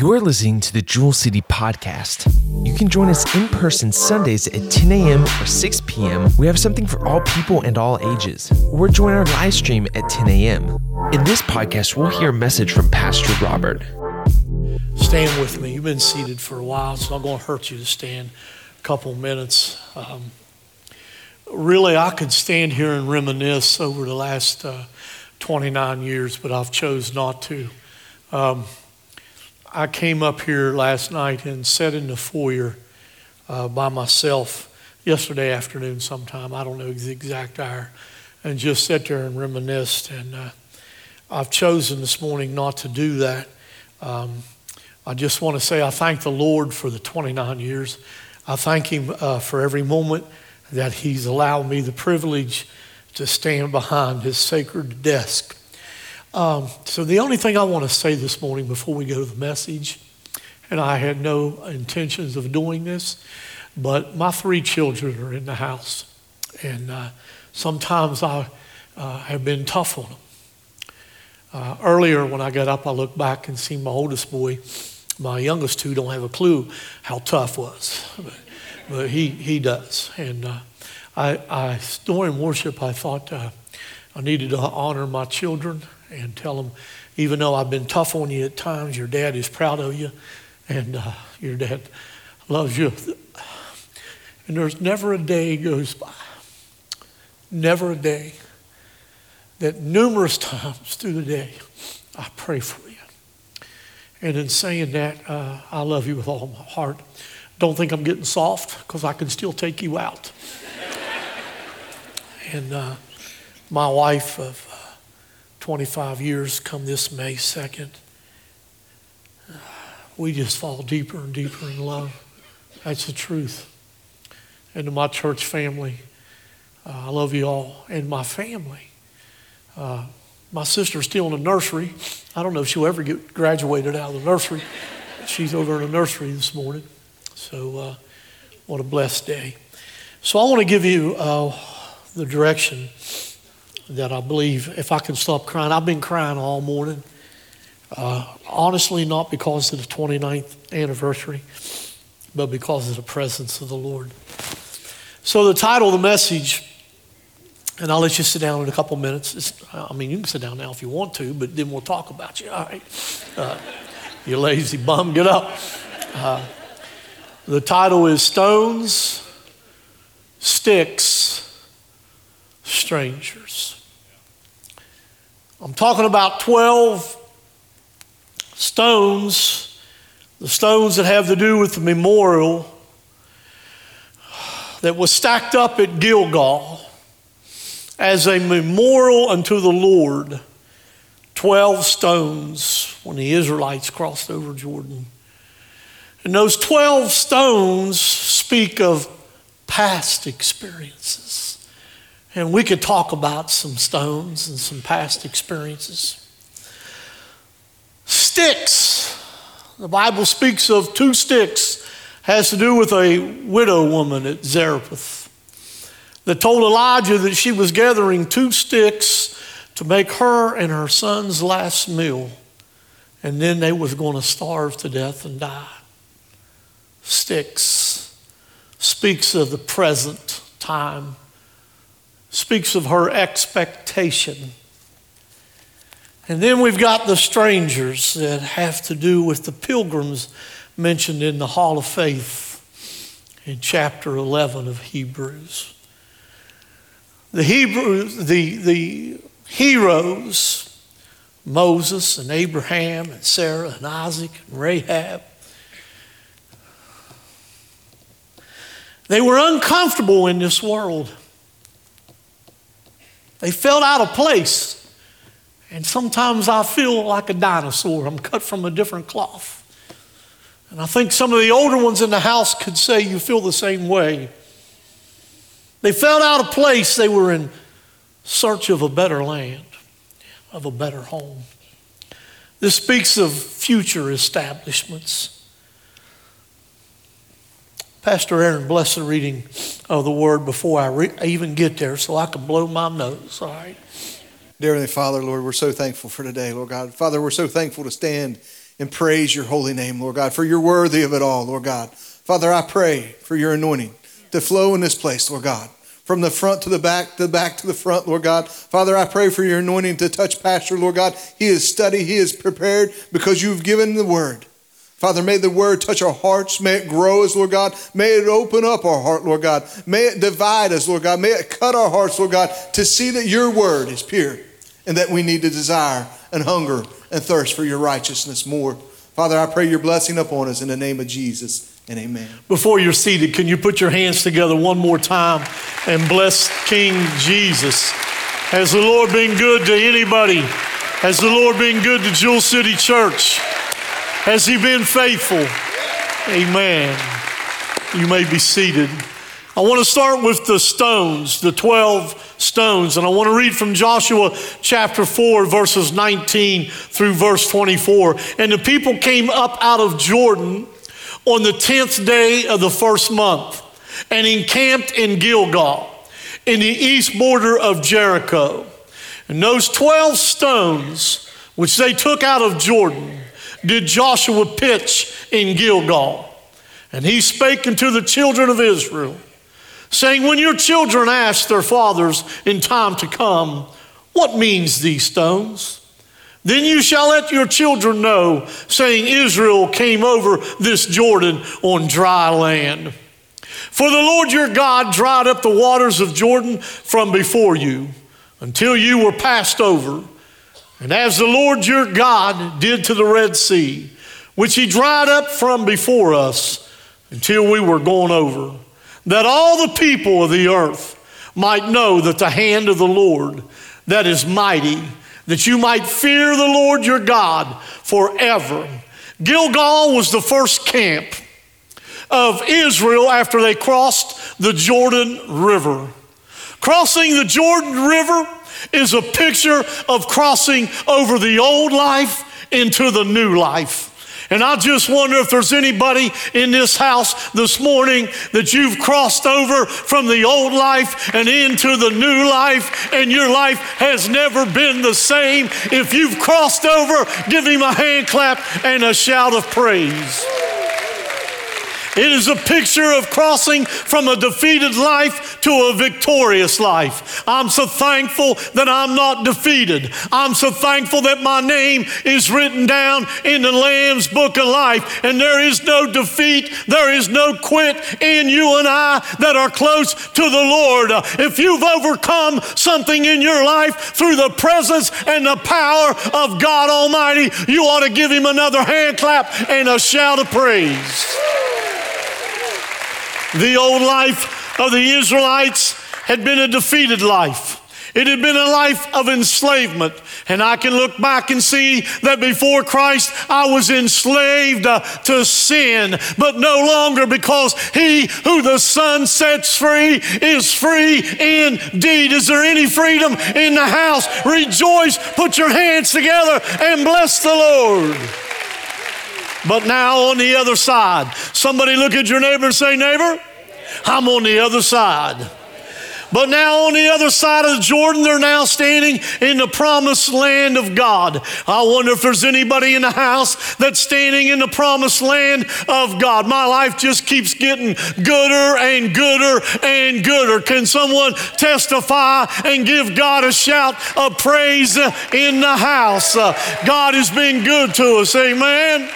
You're listening to the Jewel City Podcast. You can join us in person Sundays at 10 a.m. or 6 p.m. We have something for all people and all ages. Or join our live stream at 10 a.m. In this podcast, we'll hear a message from Pastor Robert. Stand with me. You've been seated for a while. It's not going to hurt you to stand a couple minutes. Um, really, I could stand here and reminisce over the last uh, 29 years, but I've chose not to. Um, I came up here last night and sat in the foyer uh, by myself yesterday afternoon sometime. I don't know the exact hour. And just sat there and reminisced. And uh, I've chosen this morning not to do that. Um, I just want to say I thank the Lord for the 29 years. I thank Him uh, for every moment that He's allowed me the privilege to stand behind His sacred desk um, so, the only thing I want to say this morning before we go to the message, and I had no intentions of doing this, but my three children are in the house, and uh, sometimes I uh, have been tough on them. Uh, earlier, when I got up, I looked back and seen my oldest boy. My youngest two don't have a clue how tough was, but, but he, he does. And uh, I, I, during worship, I thought uh, I needed to honor my children and tell them, even though I've been tough on you at times, your dad is proud of you and uh, your dad loves you. And there's never a day goes by, never a day that numerous times through the day I pray for you. And in saying that, uh, I love you with all my heart. Don't think I'm getting soft because I can still take you out. and uh, my wife of 25 years come this May 2nd, we just fall deeper and deeper in love. That's the truth. And to my church family, uh, I love you all. And my family, uh, my sister's still in the nursery. I don't know if she'll ever get graduated out of the nursery. She's over in the nursery this morning. So, uh, what a blessed day. So, I want to give you uh, the direction that I believe if I can stop crying, I've been crying all morning. Uh, honestly, not because of the 29th anniversary, but because of the presence of the Lord. So, the title of the message, and I'll let you sit down in a couple minutes. It's, I mean, you can sit down now if you want to, but then we'll talk about you. All right. Uh, you lazy bum, get up. Uh, the title is Stones, Sticks, Strangers. I'm talking about 12 stones, the stones that have to do with the memorial that was stacked up at Gilgal as a memorial unto the Lord. 12 stones when the Israelites crossed over Jordan. And those 12 stones speak of past experiences. And we could talk about some stones and some past experiences. Sticks. The Bible speaks of two sticks, has to do with a widow woman at Zarephath that told Elijah that she was gathering two sticks to make her and her son's last meal, and then they was going to starve to death and die. Sticks speaks of the present time speaks of her expectation. And then we've got the strangers that have to do with the pilgrims mentioned in the Hall of Faith in chapter 11 of Hebrews. The Hebrews, the, the heroes, Moses and Abraham and Sarah and Isaac and Rahab, they were uncomfortable in this world. They felt out of place. And sometimes I feel like a dinosaur. I'm cut from a different cloth. And I think some of the older ones in the house could say you feel the same way. They felt out of place. They were in search of a better land, of a better home. This speaks of future establishments. Pastor Aaron, bless the reading of the word before I, re- I even get there so I can blow my nose, all right? Dear Heavenly Father, Lord, we're so thankful for today, Lord God. Father, we're so thankful to stand and praise your holy name, Lord God, for you're worthy of it all, Lord God. Father, I pray for your anointing to flow in this place, Lord God from the front to the back, the back to the front, Lord God. Father, I pray for your anointing to touch Pastor, Lord God. He is studied, he is prepared because you've given the word. Father, may the word touch our hearts. May it grow us, Lord God. May it open up our heart, Lord God. May it divide us, Lord God. May it cut our hearts, Lord God, to see that your word is pure and that we need to desire and hunger and thirst for your righteousness more. Father, I pray your blessing upon us in the name of Jesus and amen. Before you're seated, can you put your hands together one more time and bless King Jesus? Has the Lord been good to anybody? Has the Lord been good to Jewel City Church? Has He been faithful? Amen. You may be seated. I want to start with the stones, the 12 stones, and I want to read from Joshua chapter 4, verses 19 through verse 24. And the people came up out of Jordan on the 10th day of the first month and encamped in Gilgal in the east border of Jericho. And those 12 stones which they took out of Jordan did Joshua pitch in Gilgal. And he spake unto the children of Israel, saying, When your children ask their fathers in time to come, What means these stones? Then you shall let your children know, saying, Israel came over this Jordan on dry land. For the Lord your God dried up the waters of Jordan from before you until you were passed over. And as the Lord your God did to the Red Sea, which he dried up from before us until we were gone over, that all the people of the earth might know that the hand of the Lord that is mighty that you might fear the Lord your God forever. Gilgal was the first camp of Israel after they crossed the Jordan River. Crossing the Jordan River is a picture of crossing over the old life into the new life. And I just wonder if there's anybody in this house this morning that you've crossed over from the old life and into the new life, and your life has never been the same. If you've crossed over, give him a hand clap and a shout of praise. It is a picture of crossing from a defeated life to a victorious life. I'm so thankful that I'm not defeated. I'm so thankful that my name is written down in the Lamb's book of life, and there is no defeat, there is no quit in you and I that are close to the Lord. If you've overcome something in your life through the presence and the power of God Almighty, you ought to give Him another hand clap and a shout of praise. The old life of the Israelites had been a defeated life. It had been a life of enslavement. And I can look back and see that before Christ, I was enslaved uh, to sin, but no longer because he who the Son sets free is free indeed. Is there any freedom in the house? Rejoice, put your hands together, and bless the Lord. But now on the other side, somebody look at your neighbor and say, Neighbor, I'm on the other side. But now on the other side of Jordan, they're now standing in the promised land of God. I wonder if there's anybody in the house that's standing in the promised land of God. My life just keeps getting gooder and gooder and gooder. Can someone testify and give God a shout of praise in the house? Uh, God has been good to us. Amen.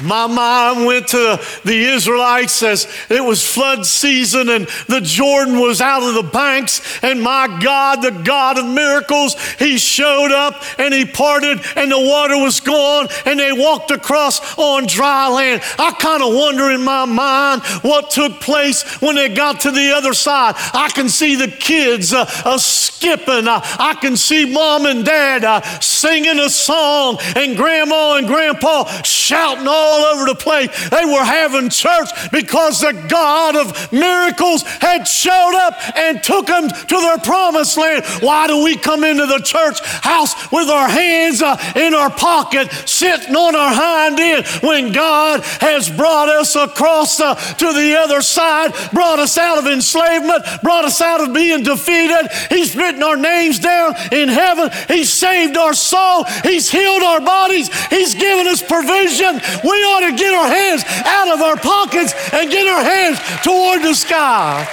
My mind went to the Israelites as it was flood season and the Jordan was out of the banks. And my God, the God of miracles, He showed up and He parted and the water was gone and they walked across on dry land. I kind of wonder in my mind what took place when they got to the other side. I can see the kids uh, uh, skipping. Uh, I can see mom and dad uh, singing a song and grandma and grandpa shouting all all over the place. They were having church because the God of miracles had showed up and took them to their promised land. Why do we come into the church house with our hands uh, in our pocket, sitting on our hind end when God has brought us across uh, to the other side, brought us out of enslavement, brought us out of being defeated? He's written our names down in heaven. He's saved our soul. He's healed our bodies. He's given us provision. We ought to get our hands out of our pockets and get our hands toward the sky.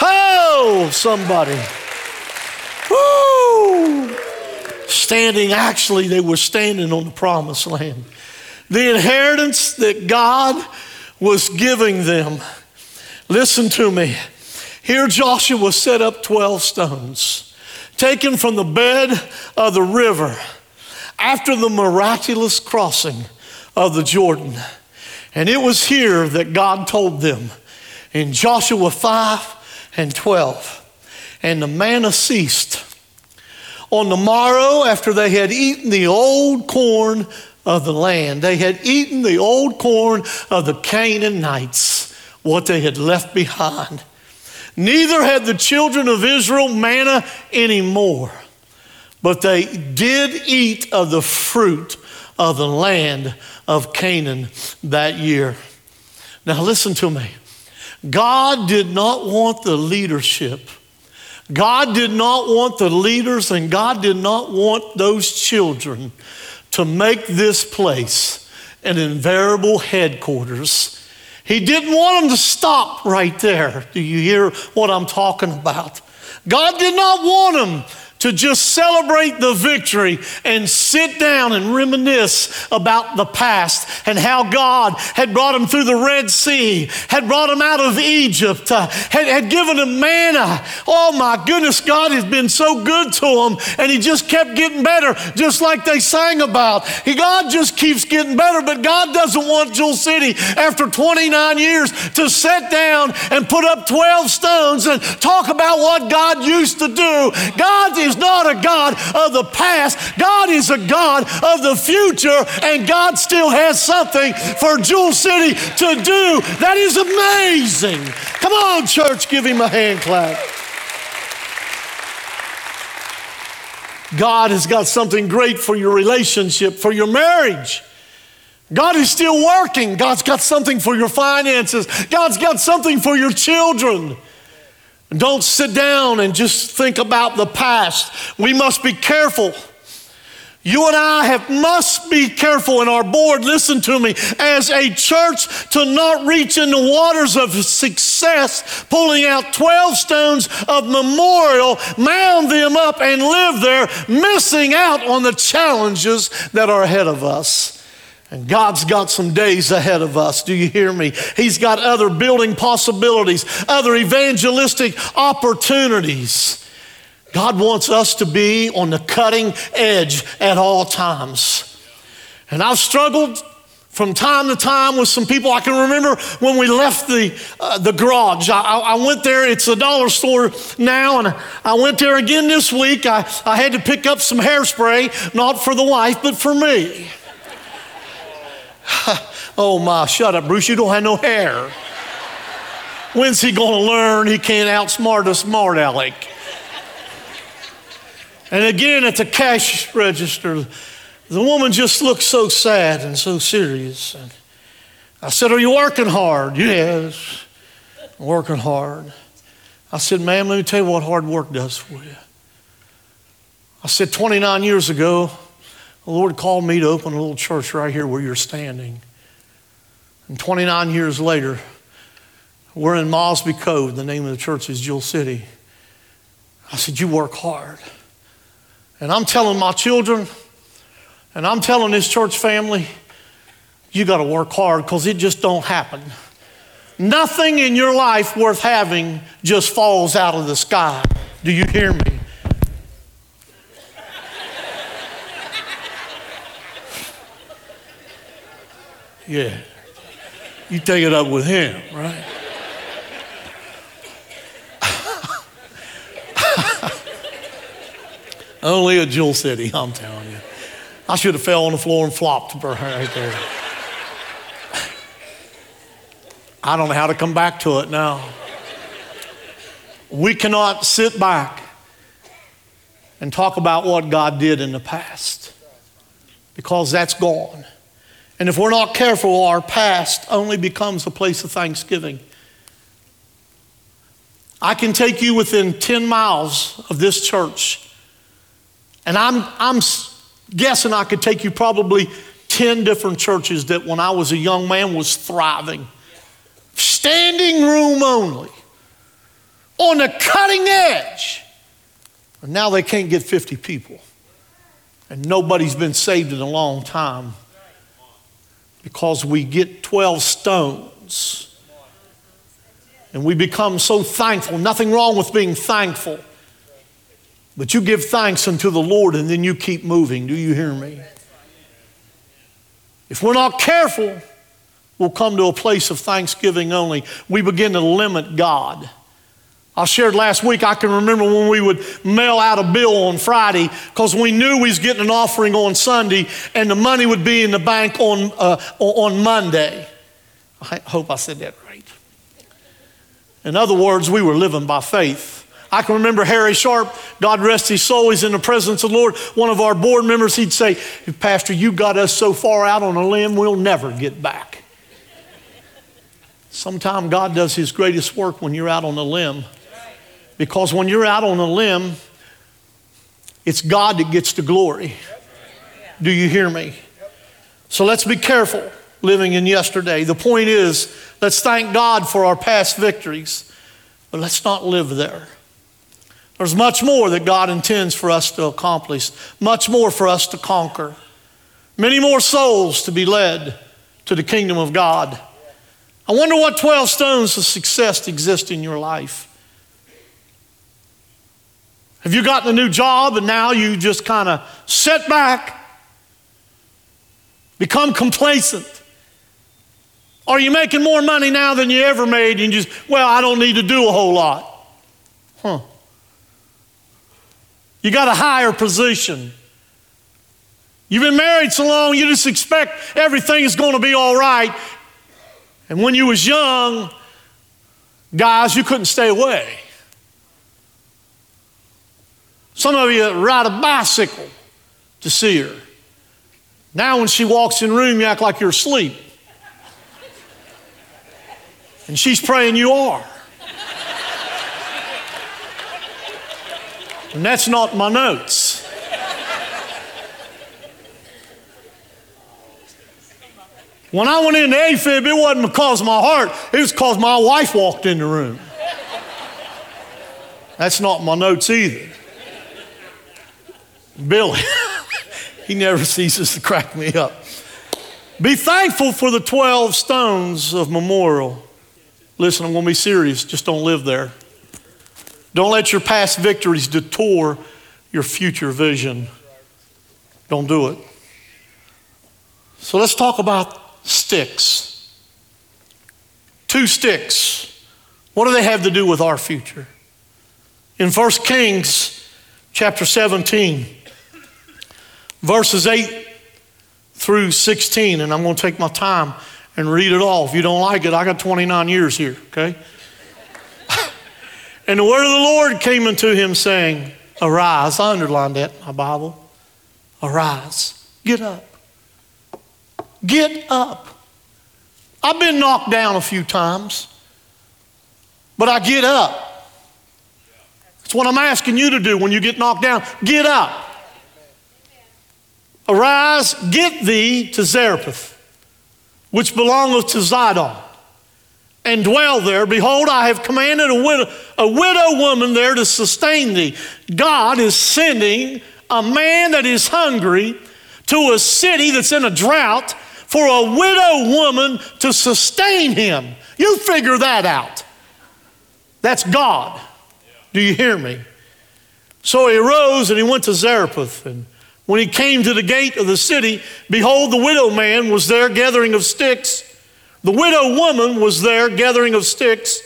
Oh, somebody. Woo! Standing, actually, they were standing on the promised land. The inheritance that God was giving them. Listen to me. Here, Joshua was set up 12 stones, taken from the bed of the river after the miraculous crossing of the Jordan. And it was here that God told them in Joshua 5 and 12. And the manna ceased. On the morrow, after they had eaten the old corn of the land, they had eaten the old corn of the Canaanites, what they had left behind. Neither had the children of Israel manna anymore, but they did eat of the fruit of the land of Canaan that year. Now, listen to me. God did not want the leadership. God did not want the leaders, and God did not want those children to make this place an invariable headquarters. He didn't want them to stop right there. Do you hear what I'm talking about? God did not want them to just celebrate the victory and sit down and reminisce about the past and how God had brought them through the Red Sea, had brought them out of Egypt, uh, had, had given them manna. Oh my goodness, God has been so good to them, and He just kept getting better, just like they sang about. He, God just keeps getting better, but God doesn't want Jewel City after 29 years to sit down and put up 12 stones and talk about what God used to do. God is is not a God of the past, God is a God of the future, and God still has something for Jewel City to do. That is amazing. Come on, church, give him a hand clap. God has got something great for your relationship, for your marriage. God is still working. God's got something for your finances. God's got something for your children. Don't sit down and just think about the past. We must be careful. You and I have must be careful in our board, listen to me, as a church to not reach in the waters of success, pulling out 12 stones of memorial, mound them up, and live there, missing out on the challenges that are ahead of us. And God's got some days ahead of us. Do you hear me? He's got other building possibilities, other evangelistic opportunities. God wants us to be on the cutting edge at all times. And I've struggled from time to time with some people. I can remember when we left the, uh, the garage. I, I, went there, it's a dollar store now, and I went there again this week. I, I had to pick up some hairspray, not for the wife, but for me. oh my, shut up, Bruce, you don't have no hair. When's he gonna learn he can't outsmart a smart aleck? And again at the cash register, the woman just looked so sad and so serious. And I said, Are you working hard? Yes, I'm working hard. I said, Ma'am, let me tell you what hard work does for you. I said, 29 years ago, the Lord called me to open a little church right here where you're standing. And 29 years later, we're in Mosby Cove. The name of the church is Jewel City. I said, You work hard. And I'm telling my children, and I'm telling this church family, you got to work hard because it just don't happen. Nothing in your life worth having just falls out of the sky. Do you hear me? Yeah. You take it up with him, right? Only a Jewel City, I'm telling you. I should have fell on the floor and flopped right there. I don't know how to come back to it now. We cannot sit back and talk about what God did in the past because that's gone. And if we're not careful, our past only becomes a place of thanksgiving. I can take you within 10 miles of this church, and I'm, I'm guessing I could take you probably 10 different churches that when I was a young man was thriving. Standing room only on the cutting edge. And now they can't get 50 people. And nobody's been saved in a long time because we get 12 stones and we become so thankful. Nothing wrong with being thankful. But you give thanks unto the Lord and then you keep moving. Do you hear me? If we're not careful, we'll come to a place of thanksgiving only. We begin to limit God. I shared last week, I can remember when we would mail out a bill on Friday because we knew we was getting an offering on Sunday and the money would be in the bank on, uh, on Monday. I hope I said that right. In other words, we were living by faith. I can remember Harry Sharp, God rest his soul, he's in the presence of the Lord. One of our board members, he'd say, Pastor, you got us so far out on a limb, we'll never get back. Sometimes God does his greatest work when you're out on a limb. Because when you're out on a limb, it's God that gets the glory. Do you hear me? So let's be careful living in yesterday. The point is, let's thank God for our past victories, but let's not live there. There's much more that God intends for us to accomplish, much more for us to conquer, many more souls to be led to the kingdom of God. I wonder what 12 stones of success exist in your life. Have you gotten a new job and now you just kind of sit back, become complacent? Are you making more money now than you ever made and you just, well, I don't need to do a whole lot? Huh. You got a higher position. You've been married so long, you just expect everything is going to be all right. And when you was young, guys, you couldn't stay away. Some of you ride a bicycle to see her. Now, when she walks in the room, you act like you're asleep. And she's praying you are. And that's not my notes. When I went into AFib, it wasn't because of my heart, it was because my wife walked in the room. That's not my notes either. Billy, he never ceases to crack me up. Be thankful for the 12 stones of memorial. Listen, I'm going to be serious. Just don't live there. Don't let your past victories detour your future vision. Don't do it. So let's talk about sticks. Two sticks. What do they have to do with our future? In 1 Kings chapter 17, verses 8 through 16, and I'm going to take my time and read it all. If you don't like it, I got 29 years here, okay? And the word of the Lord came unto him, saying, Arise. I underlined that in my Bible. Arise. Get up. Get up. I've been knocked down a few times, but I get up. That's what I'm asking you to do when you get knocked down. Get up. Arise, get thee to Zarephath, which belongeth to Zidon and dwell there. Behold, I have commanded a widow, a widow woman there to sustain thee. God is sending a man that is hungry to a city that's in a drought for a widow woman to sustain him. You figure that out. That's God. Do you hear me? So he arose and he went to Zarephath. And when he came to the gate of the city, behold, the widow man was there gathering of sticks. The widow woman was there gathering of sticks,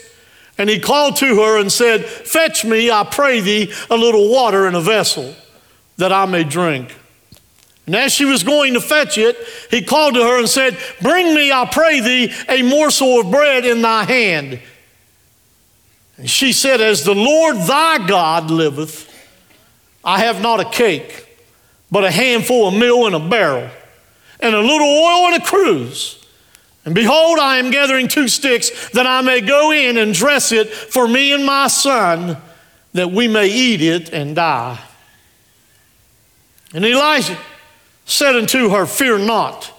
and he called to her and said, Fetch me, I pray thee, a little water in a vessel that I may drink. And as she was going to fetch it, he called to her and said, Bring me, I pray thee, a morsel of bread in thy hand. And she said, As the Lord thy God liveth, I have not a cake, but a handful of meal in a barrel, and a little oil in a cruse. And behold, I am gathering two sticks that I may go in and dress it for me and my son, that we may eat it and die. And Elijah said unto her, Fear not.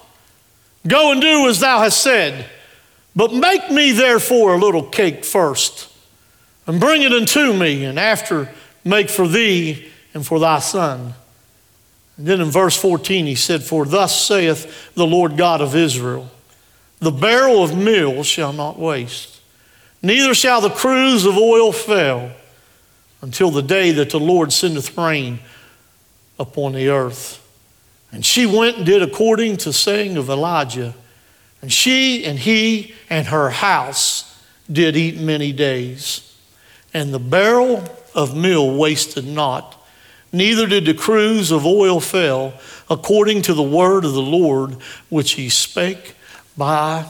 Go and do as thou hast said, but make me therefore a little cake first, and bring it unto me, and after make for thee and for thy son. And then in verse 14 he said, For thus saith the Lord God of Israel, the barrel of meal shall not waste, neither shall the cruse of oil fail, until the day that the Lord sendeth rain upon the earth. And she went and did according to saying of Elijah. And she and he and her house did eat many days. And the barrel of meal wasted not, neither did the cruse of oil fail, according to the word of the Lord which he spake by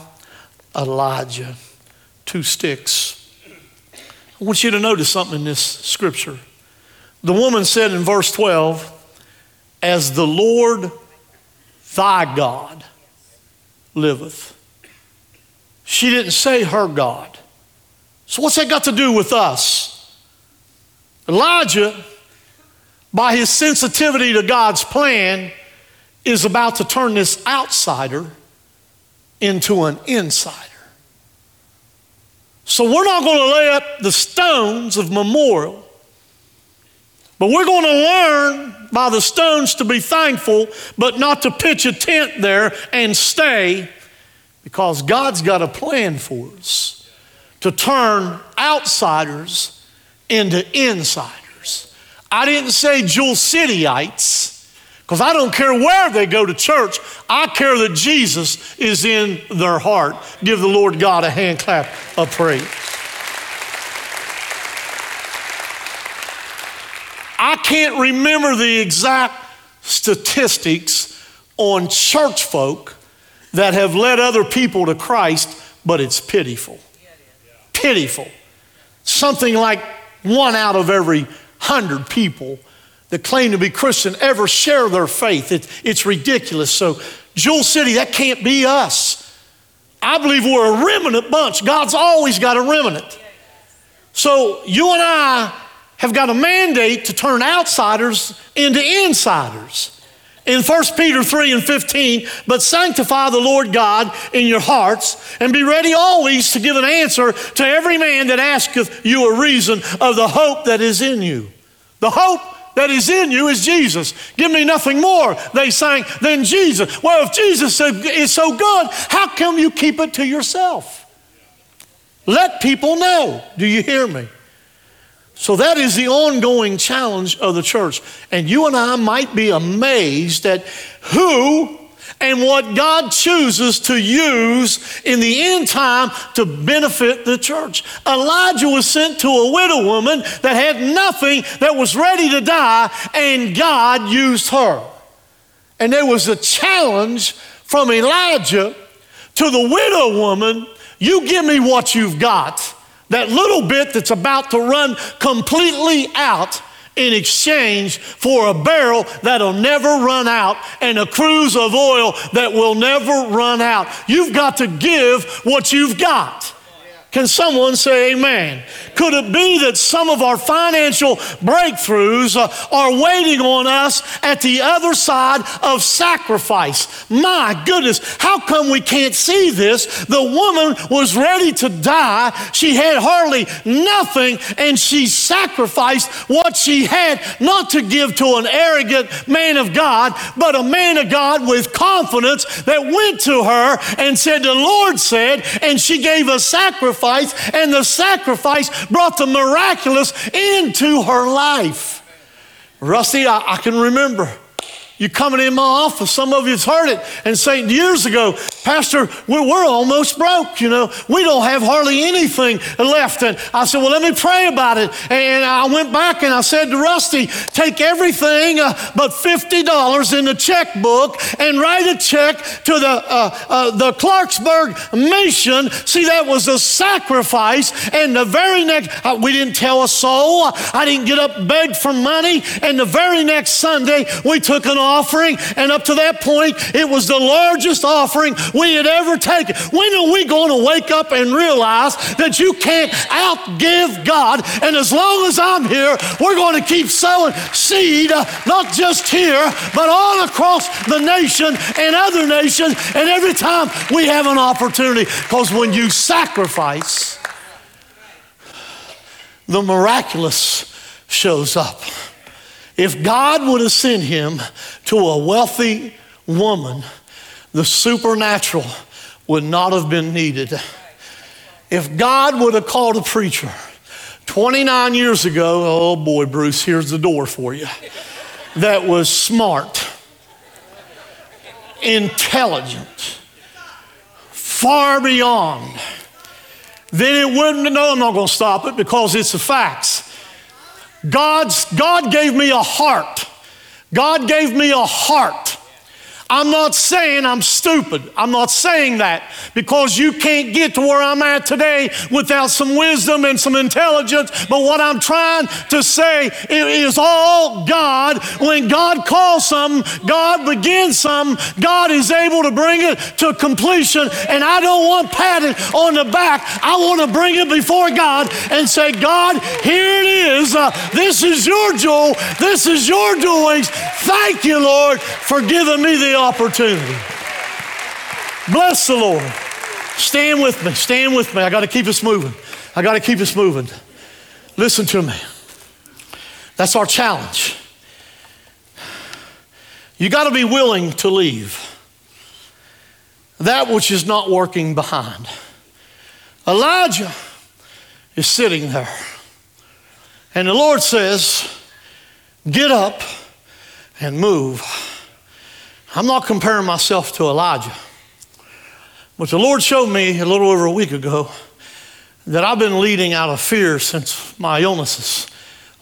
Elijah. Two sticks. I want you to notice something in this scripture. The woman said in verse 12, as the Lord thy God liveth. She didn't say her God. So, what's that got to do with us? Elijah, by his sensitivity to God's plan, is about to turn this outsider into an insider. So, we're not going to lay up the stones of memorial but we're going to learn by the stones to be thankful, but not to pitch a tent there and stay, because God's got a plan for us to turn outsiders into insiders. I didn't say Jewel Cityites. Because I don't care where they go to church, I care that Jesus is in their heart. Give the Lord God a hand clap of praise. I can't remember the exact statistics on church folk that have led other people to Christ, but it's pitiful. Pitiful. Something like one out of every hundred people that claim to be Christian ever share their faith. It, it's ridiculous. So, Jewel City, that can't be us. I believe we're a remnant bunch. God's always got a remnant. So, you and I have got a mandate to turn outsiders into insiders. In 1 Peter 3 and 15, but sanctify the Lord God in your hearts, and be ready always to give an answer to every man that asketh you a reason of the hope that is in you. The hope that is in you is Jesus. Give me nothing more, they sang, than Jesus. Well, if Jesus is so good, how come you keep it to yourself? Let people know. Do you hear me? So that is the ongoing challenge of the church. And you and I might be amazed at who and what God chooses to use in the end time to benefit the church. Elijah was sent to a widow woman that had nothing, that was ready to die, and God used her. And there was a challenge from Elijah to the widow woman you give me what you've got that little bit that's about to run completely out in exchange for a barrel that'll never run out and a cruse of oil that will never run out. You've got to give what you've got. Can someone say amen? Could it be that some of our financial breakthroughs uh, are waiting on us at the other side of sacrifice? My goodness, how come we can't see this? The woman was ready to die. She had hardly nothing, and she sacrificed what she had, not to give to an arrogant man of God, but a man of God with confidence that went to her and said, The Lord said, and she gave a sacrifice sacrifice, and the sacrifice brought the miraculous into her life. Rusty, I, I can remember You coming in my office, some of you's heard it and saying years ago, Pastor, we're, we're almost broke, you know. We don't have hardly anything left. And I said, Well, let me pray about it. And I went back and I said to Rusty, Take everything uh, but $50 in the checkbook and write a check to the, uh, uh, the Clarksburg mission. See, that was a sacrifice. And the very next, uh, we didn't tell a soul. I didn't get up, beg for money. And the very next Sunday, we took an offering. And up to that point, it was the largest offering we had ever taken. When are we going to wake up and realize that you can't outgive God? And as long as I'm here, we're going to keep sowing seed, not just here, but all across the nation and other nations. And every time we have an opportunity, because when you sacrifice, the miraculous shows up. If God would have sent him to a wealthy woman, the supernatural would not have been needed. If God would have called a preacher 29 years ago, oh boy, Bruce, here's the door for you, that was smart, intelligent, far beyond, then it wouldn't, no, I'm not going to stop it because it's the facts. God's, God gave me a heart. God gave me a heart I'm not saying I'm stupid. I'm not saying that because you can't get to where I'm at today without some wisdom and some intelligence. But what I'm trying to say is all God. When God calls something, God begins something, God is able to bring it to completion. And I don't want patted on the back. I want to bring it before God and say, God, here it is. Uh, this is your jewel. This is your doings. Thank you, Lord, for giving me the opportunity. Bless the Lord. Stand with me. Stand with me. I got to keep us moving. I got to keep us moving. Listen to me. That's our challenge. You got to be willing to leave that which is not working behind. Elijah is sitting there, and the Lord says, Get up and move. I'm not comparing myself to Elijah. But the Lord showed me a little over a week ago that I've been leading out of fear since my illnesses.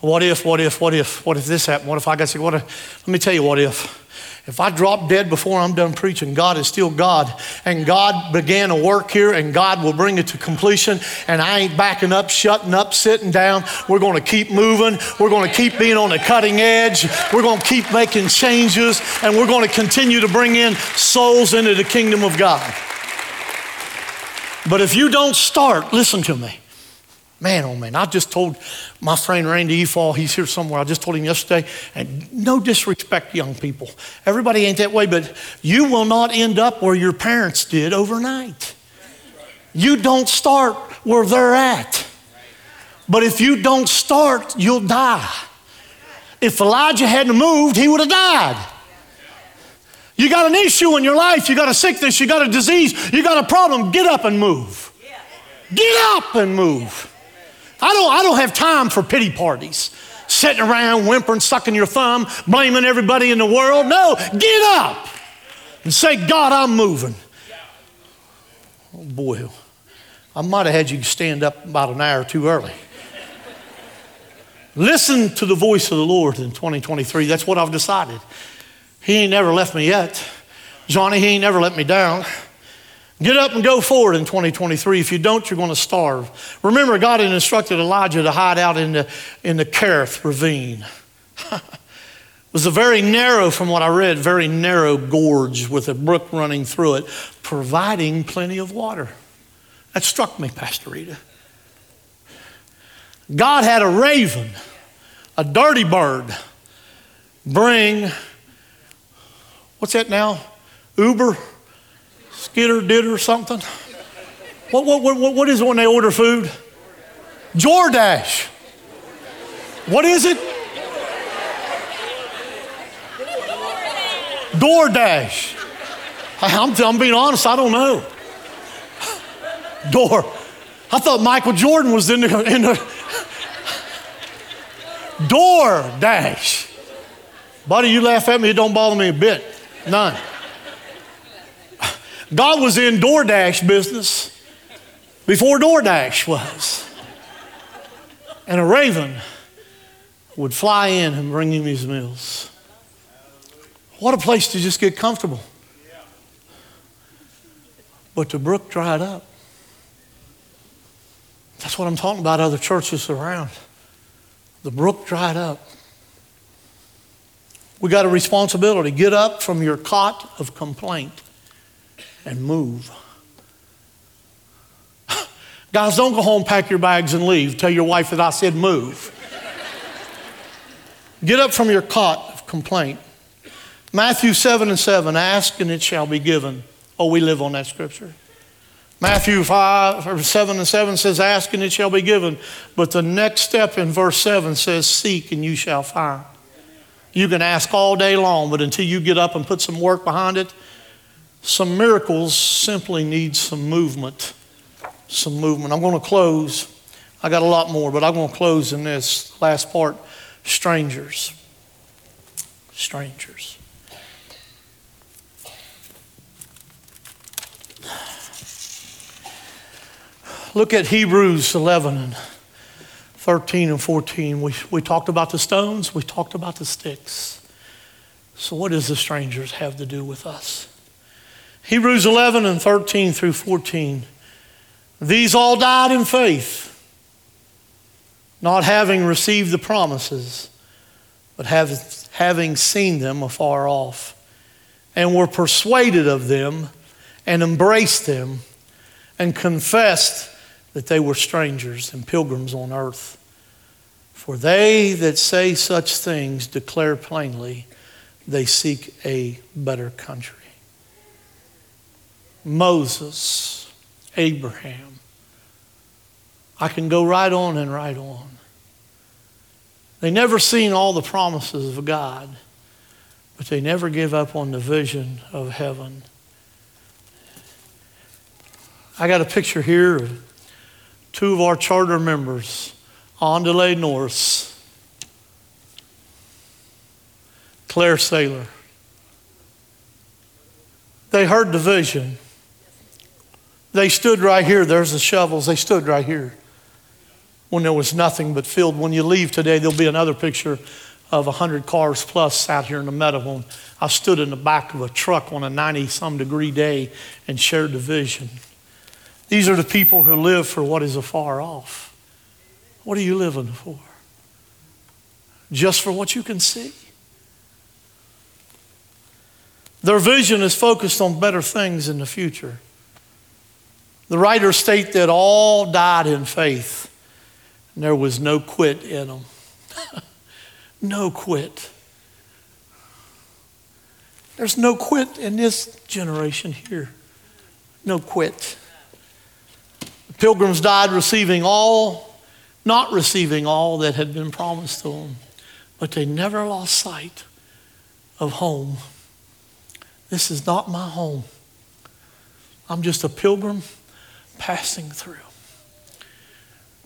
What if, what if, what if, what if this happened? What if I got sick? What if, let me tell you what if. If I drop dead before I'm done preaching, God is still God. And God began a work here, and God will bring it to completion. And I ain't backing up, shutting up, sitting down. We're going to keep moving. We're going to keep being on the cutting edge. We're going to keep making changes, and we're going to continue to bring in souls into the kingdom of God. But if you don't start, listen to me. Man, oh man, I just told my friend Randy Efall, he's here somewhere. I just told him yesterday, and no disrespect, young people. Everybody ain't that way, but you will not end up where your parents did overnight. You don't start where they're at. But if you don't start, you'll die. If Elijah hadn't moved, he would have died. You got an issue in your life, you got a sickness, you got a disease, you got a problem, get up and move. Get up and move. I don't, I don't have time for pity parties, sitting around whimpering, sucking your thumb, blaming everybody in the world. No, get up and say, God, I'm moving. Oh boy, I might have had you stand up about an hour too early. Listen to the voice of the Lord in 2023. That's what I've decided. He ain't never left me yet. Johnny, he ain't never let me down. Get up and go forward in 2023. If you don't, you're going to starve. Remember, God had instructed Elijah to hide out in the, in the Kerith ravine. it was a very narrow, from what I read, very narrow gorge with a brook running through it, providing plenty of water. That struck me, Pastor Rita. God had a raven, a dirty bird, bring, what's that now? Uber? Skitter, or something? What, what, what, what is it when they order food? Jordash. What is it? DoorDash. I'm, I'm being honest, I don't know. Door. I thought Michael Jordan was in the, in the DoorDash. Buddy, you laugh at me, it don't bother me a bit. None. God was in DoorDash business before DoorDash was. And a raven would fly in and bring him his meals. What a place to just get comfortable. But the brook dried up. That's what I'm talking about, other churches around. The brook dried up. We got a responsibility. Get up from your cot of complaint and move. Guys, don't go home, pack your bags, and leave. Tell your wife that I said move. Get up from your cot of complaint. Matthew 7 and 7 ask and it shall be given. Oh, we live on that scripture. Matthew 5 or 7 and 7 says, Ask and it shall be given. But the next step in verse 7 says, Seek and you shall find. You can ask all day long, but until you get up and put some work behind it, some miracles simply need some movement. Some movement. I'm going to close. I got a lot more, but I'm going to close in this last part strangers. Strangers. Look at Hebrews 11 and 13 and 14. We, we talked about the stones, we talked about the sticks. So, what does the strangers have to do with us? Hebrews 11 and 13 through 14. These all died in faith, not having received the promises, but have, having seen them afar off, and were persuaded of them, and embraced them, and confessed that they were strangers and pilgrims on earth. For they that say such things declare plainly they seek a better country. Moses, Abraham. I can go right on and right on. They never seen all the promises of God, but they never give up on the vision of heaven. I got a picture here of two of our charter members, Andale Norris, Claire Saylor. They heard the vision. They stood right here. There's the shovels. They stood right here when there was nothing but field. When you leave today, there'll be another picture of 100 cars plus out here in the meadow. I stood in the back of a truck on a 90 some degree day and shared the vision. These are the people who live for what is afar off. What are you living for? Just for what you can see? Their vision is focused on better things in the future. The writers state that all died in faith, and there was no quit in them. no quit. There's no quit in this generation here. No quit. The Pilgrims died receiving all, not receiving all that had been promised to them, but they never lost sight of home. This is not my home. I'm just a pilgrim passing through,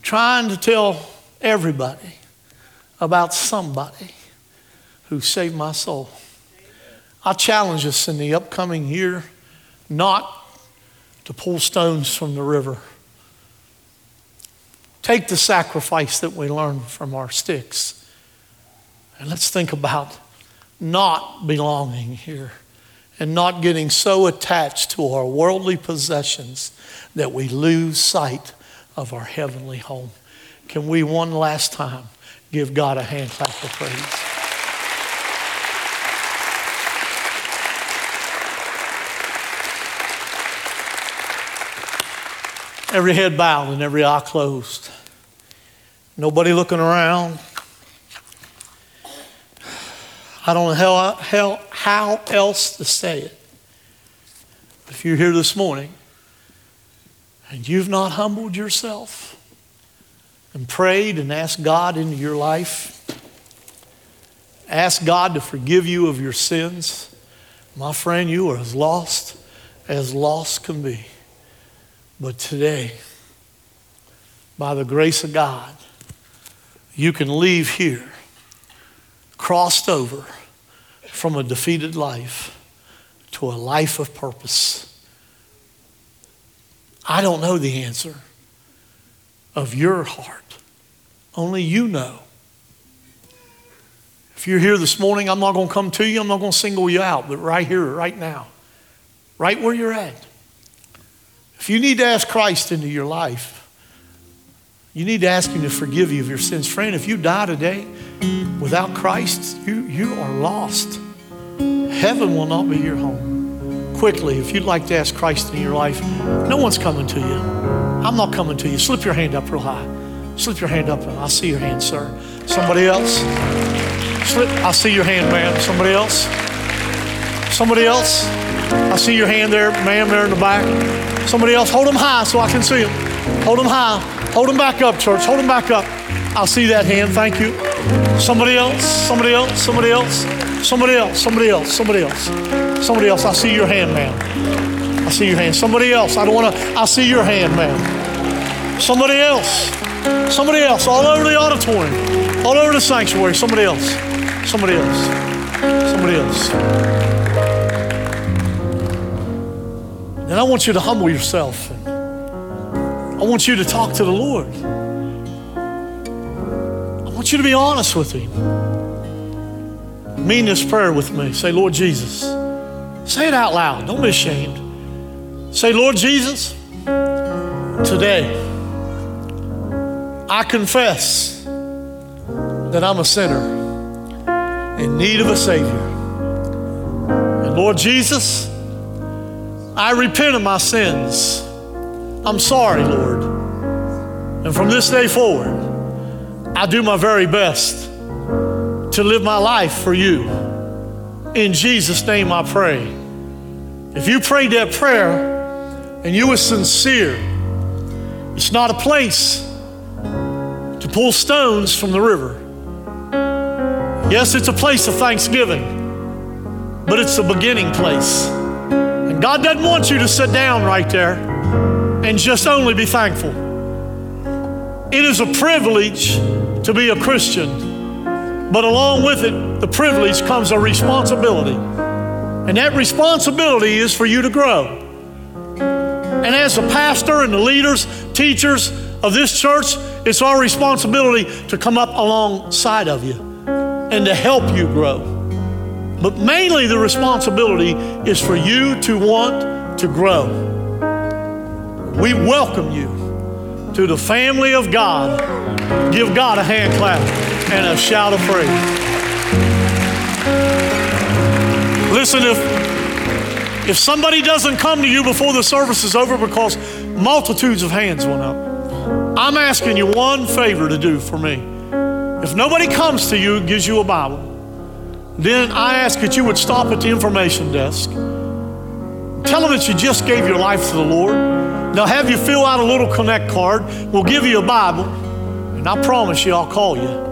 trying to tell everybody about somebody who saved my soul. I challenge us in the upcoming year not to pull stones from the river Take the sacrifice that we learn from our sticks and let's think about not belonging here and not getting so attached to our worldly possessions that we lose sight of our heavenly home. Can we one last time give God a hand clap of praise? Every head bowed and every eye closed. Nobody looking around. I don't know how, how, how else to say it. If you're here this morning and you've not humbled yourself and prayed and asked God into your life, ask God to forgive you of your sins, my friend, you are as lost as lost can be. But today, by the grace of God, you can leave here crossed over from a defeated life to a life of purpose. I don't know the answer of your heart. Only you know. If you're here this morning, I'm not going to come to you, I'm not going to single you out, but right here, right now, right where you're at. If you need to ask Christ into your life, you need to ask Him to forgive you of your sins. Friend, if you die today without Christ, you, you are lost. Heaven will not be your home. Quickly, if you'd like to ask Christ in your life, no one's coming to you. I'm not coming to you. Slip your hand up real high. Slip your hand up. I see your hand, sir. Somebody else? Slip. I see your hand, ma'am. Somebody else? Somebody else? I see your hand there, ma'am, there in the back. Somebody else, hold them high so I can see them. Hold them high. Hold them back up, church. Hold them back up. I'll see that hand. Thank you. Somebody else. Somebody else. Somebody else. Somebody else. Somebody else. Somebody else. Somebody else. I see your hand, ma'am. I see your hand. Somebody else. I don't want to. I see your hand, ma'am. Somebody else. Somebody else. All over the auditorium. All over the sanctuary. Somebody else. Somebody else. Somebody else. And I want you to humble yourself. I want you to talk to the Lord. I want you to be honest with Him. Mean this prayer with me. Say, Lord Jesus. Say it out loud. Don't be ashamed. Say, Lord Jesus, today I confess that I'm a sinner in need of a Savior. And Lord Jesus, I repent of my sins. I'm sorry, Lord. And from this day forward, I do my very best to live my life for you. In Jesus' name I pray. If you prayed that prayer and you were sincere, it's not a place to pull stones from the river. Yes, it's a place of thanksgiving, but it's a beginning place. And God doesn't want you to sit down right there and just only be thankful. It is a privilege to be a Christian, but along with it, the privilege comes a responsibility. And that responsibility is for you to grow. And as a pastor and the leaders, teachers of this church, it's our responsibility to come up alongside of you and to help you grow. But mainly the responsibility is for you to want to grow. We welcome you to the family of God. Give God a hand clap and a shout of praise. Listen, if, if somebody doesn't come to you before the service is over because multitudes of hands went up, I'm asking you one favor to do for me. If nobody comes to you and gives you a Bible, then I ask that you would stop at the information desk. Tell them that you just gave your life to the Lord. They'll have you fill out a little connect card. We'll give you a Bible. And I promise you, I'll call you.